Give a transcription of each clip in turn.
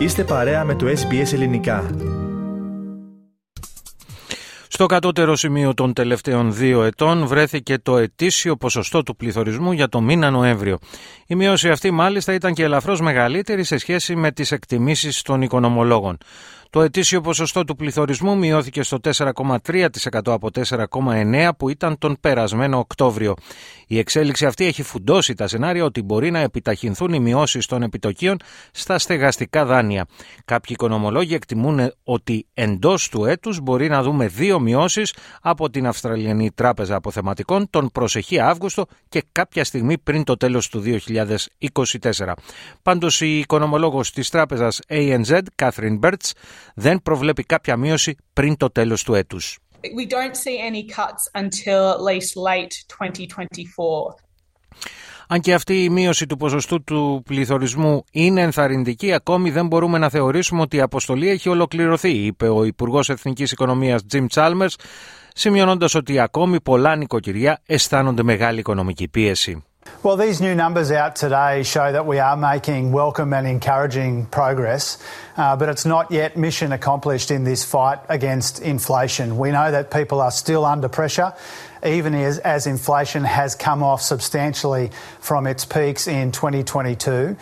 Είστε παρέα με το SBS Ελληνικά. Στο κατώτερο σημείο των τελευταίων δύο ετών βρέθηκε το ετήσιο ποσοστό του πληθωρισμού για το μήνα Νοέμβριο. Η μείωση αυτή μάλιστα ήταν και ελαφρώς μεγαλύτερη σε σχέση με τις εκτιμήσεις των οικονομολόγων. Το ετήσιο ποσοστό του πληθωρισμού μειώθηκε στο 4,3% από 4,9% που ήταν τον περασμένο Οκτώβριο. Η εξέλιξη αυτή έχει φουντώσει τα σενάρια ότι μπορεί να επιταχυνθούν οι μειώσεις των επιτοκίων στα στεγαστικά δάνεια. Κάποιοι οικονομολόγοι εκτιμούν ότι εντός του έτους μπορεί να δούμε δύο μειώσεις από την Αυστραλιανή Τράπεζα Αποθεματικών τον προσεχή Αύγουστο και κάποια στιγμή πριν το τέλος του 2024. Πάντως η οικονομολόγος της τράπεζας ANZ, Catherine Bertz, δεν προβλέπει κάποια μείωση πριν το τέλος του έτους. We don't see any cuts until at least late 2024. Αν και αυτή η μείωση του ποσοστού του πληθωρισμού είναι ενθαρρυντική, ακόμη δεν μπορούμε να θεωρήσουμε ότι η αποστολή έχει ολοκληρωθεί, είπε ο Υπουργός Εθνικής Οικονομίας Jim Chalmers, σημειώνοντας ότι ακόμη πολλά νοικοκυριά αισθάνονται μεγάλη οικονομική πίεση. Well, these new numbers out today show that we are making welcome and encouraging progress, uh, but it's not yet mission accomplished in this fight against inflation. We know that people are still under pressure, even as, as inflation has come off substantially from its peaks in 2022.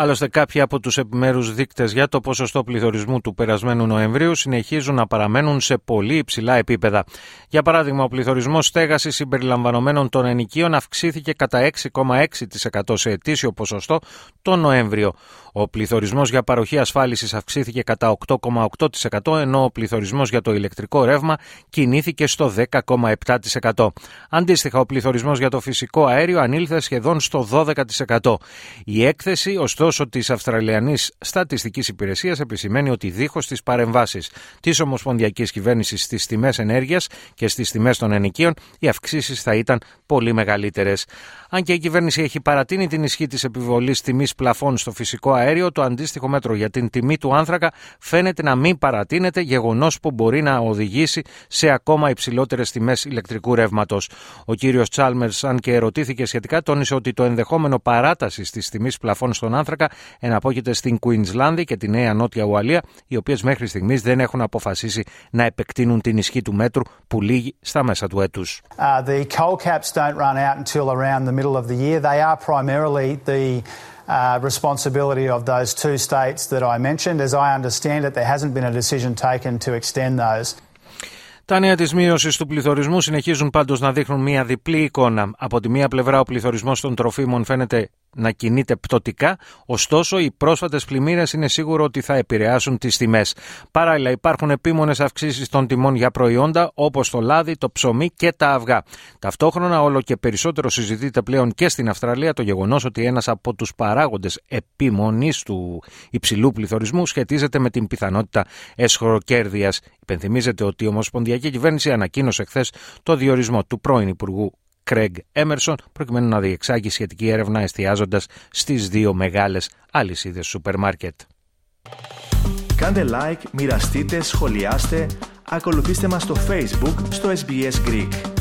Άλλωστε, κάποιοι από τους επιμέρους δείκτες για το ποσοστό πληθωρισμού του περασμένου Νοεμβρίου συνεχίζουν να παραμένουν σε πολύ υψηλά επίπεδα. Για παράδειγμα, ο πληθωρισμός στέγασης συμπεριλαμβανομένων των ενοικίων αυξήθηκε κατά 6,6% σε ετήσιο ποσοστό τον Νοέμβριο. Ο πληθωρισμός για παροχή ασφάλισης αυξήθηκε κατά 8,8% ενώ ο πληθωρισμός για το ηλεκτρικό ρεύμα κινήθηκε στο 10,7%. Αντίστοιχα, ο πληθωρισμός για το φυσικό αέριο ανήλθε σχεδόν στο 12%. Η έκθεση, ωστόσο, της Αυστραλιανής Στατιστικής Υπηρεσίας επισημαίνει ότι δίχως τι παρεμβάσεις της Ομοσπονδιακής Κυβέρνησης στις τιμές ενέργειας και στις τιμές των ενοικίων, οι αυξήσεις θα ήταν πολύ μεγαλύτερες. Αν και η κυβέρνηση έχει παρατείνει την ισχύ της επιβολής τιμής πλαφών στο φυσικό αέριο, το αντίστοιχο μέτρο για την τιμή του άνθρακα φαίνεται να μην παρατείνεται, γεγονός που μπορεί να οδηγήσει σε ακόμα υψηλότερες τιμές ηλεκτρικού ρεύματος. Ο κύριος Τσάλμερς, αν και ερωτήθηκε σχετικά, τόνισε ότι το ενδεχόμενο παράτασης της τιμής πλαφών στον άνθρακα εναπόκειται στην Κουίνσλάνδη και τη Νέα Νότια Ουαλία, οι οποίες μέχρι στιγμής δεν έχουν αποφασίσει να επεκτείνουν την ισχύ του μέτρου που λύγει στα μέσα του έτους. Uh, middle of the year. They are primarily the uh, responsibility of those two states that I mentioned. As I understand it, there hasn't been a decision taken to extend those. Τα νέα της μείωσης του πληθωρισμού συνεχίζουν πάντως να δείχνουν μια διπλή εικόνα. Από τη μία πλευρά, ο πληθωρισμός των τροφίμων φαίνεται να κινείται πτωτικά, ωστόσο οι πρόσφατες πλημμύρες είναι σίγουρο ότι θα επηρεάσουν τις τιμές. Παράλληλα υπάρχουν επίμονες αυξήσεις των τιμών για προϊόντα όπως το λάδι, το ψωμί και τα αυγά. Ταυτόχρονα όλο και περισσότερο συζητείται πλέον και στην Αυστραλία το γεγονός ότι ένας από τους παράγοντες επιμονής του υψηλού πληθωρισμού σχετίζεται με την πιθανότητα έσχοροκέρδειας. Υπενθυμίζεται ότι η Ομοσπονδιακή Κυβέρνηση ανακοίνωσε χθες το διορισμό του πρώην Υπουργού Craig Emerson προκειμένου να διεξάγει σχετική έρευνα εστιάζοντας στις δύο μεγάλες αλυσίδες σούπερ μάρκετ. Κάντε like, μοιραστείτε, σχολιάστε, ακολουθήστε μας στο Facebook στο SBS Greek.